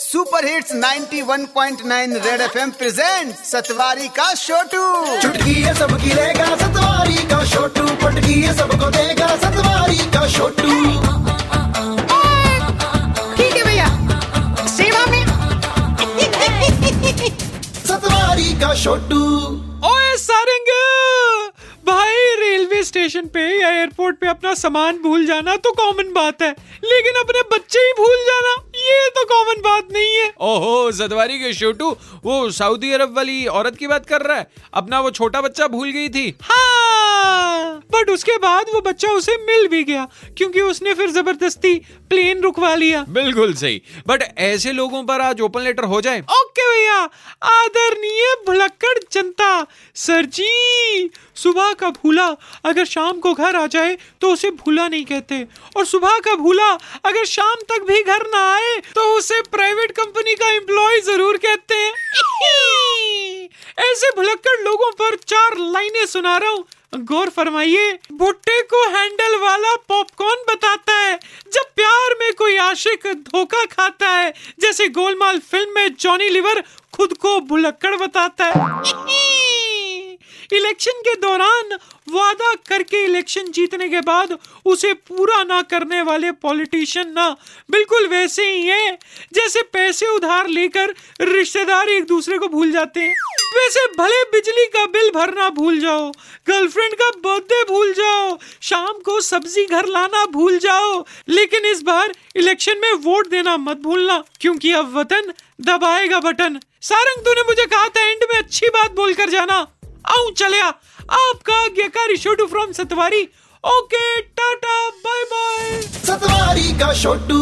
Super hits 91.9 red FM present Satwari का छोटू चुटकी है सबकी रहेगा सतवारी का छोटू पटकी है सबको देगा सतवारी का छोटू ठीक है भैया। सेवा में। सतवारी का छोटू ओए सारंग! भाई रेलवे स्टेशन पे या एयरपोर्ट पे अपना सामान भूल जाना तो कॉमन बात है। लेकिन अपने बच्चे ही भूल जाना। ये तो कॉमन बात नहीं है। ओहो जदवारी के छोटू वो सऊदी अरब वाली औरत की बात कर रहा है। अपना वो छोटा बच्चा भूल गई थी। हाँ बट उसके बाद वो बच्चा उसे मिल भी गया क्योंकि उसने फिर ज़बरदस्ती प्लेन रुकवा लिया। बिल्कुल सही। बट ऐसे लोगों पर आज ओपन लेटर हो जाए। ओके भैया आदरणीय भुलक्कड़ जनता सर जी सुबह का भूला अगर शाम को घर आ जाए तो उसे भूला नहीं कहते। और सुबह का भूला अगर शाम तक भी घर ना आए तो उसे प्राइवेट कंपनी का एम्प्लॉय ज़रूर कहते हैं। ऐसे भुलक्कड़ लोगों पर चार लाइनें सुना रहा हूँ। गौर फरमाइए भुट्टे को हैंडल वाला पॉपकॉर्न बताता है, जब प्यार में कोई आशिक धोखा खाता है, जैसे गोलमाल फ़िल्म में जॉनी लिवर खुद को भुलक्कड़ बताता है। इलेक्शन के दौरान वादा करके इलेक्शन जीतने के बाद उसे पूरा ना करने वाले पॉलिटिशियन ना, बिल्कुल वैसे ही हैं, जैसे पैसे उधार लेकर रिश्तेदार एक दूसरे को भूल जाते हैं। वैसे भले बिजली का बिल भरना भूल जाओ, गर्लफ्रेंड का बर्थडे भूल जाओ, शाम को सब्ज़ी घर लाना भूल जाओ, लेकिन इस बार इलेक्शन में वोट देना मत भूलना, क्योंकि अब वतन दबाएगा बटन। सारंग, तूने मुझे कहा था एंड में अच्छी बात बोलकर जाना। आऊँ चलिया। आपका आज्ञाकारी Chhotu from Satwari. Okay tata bye bye Satwari का छोटू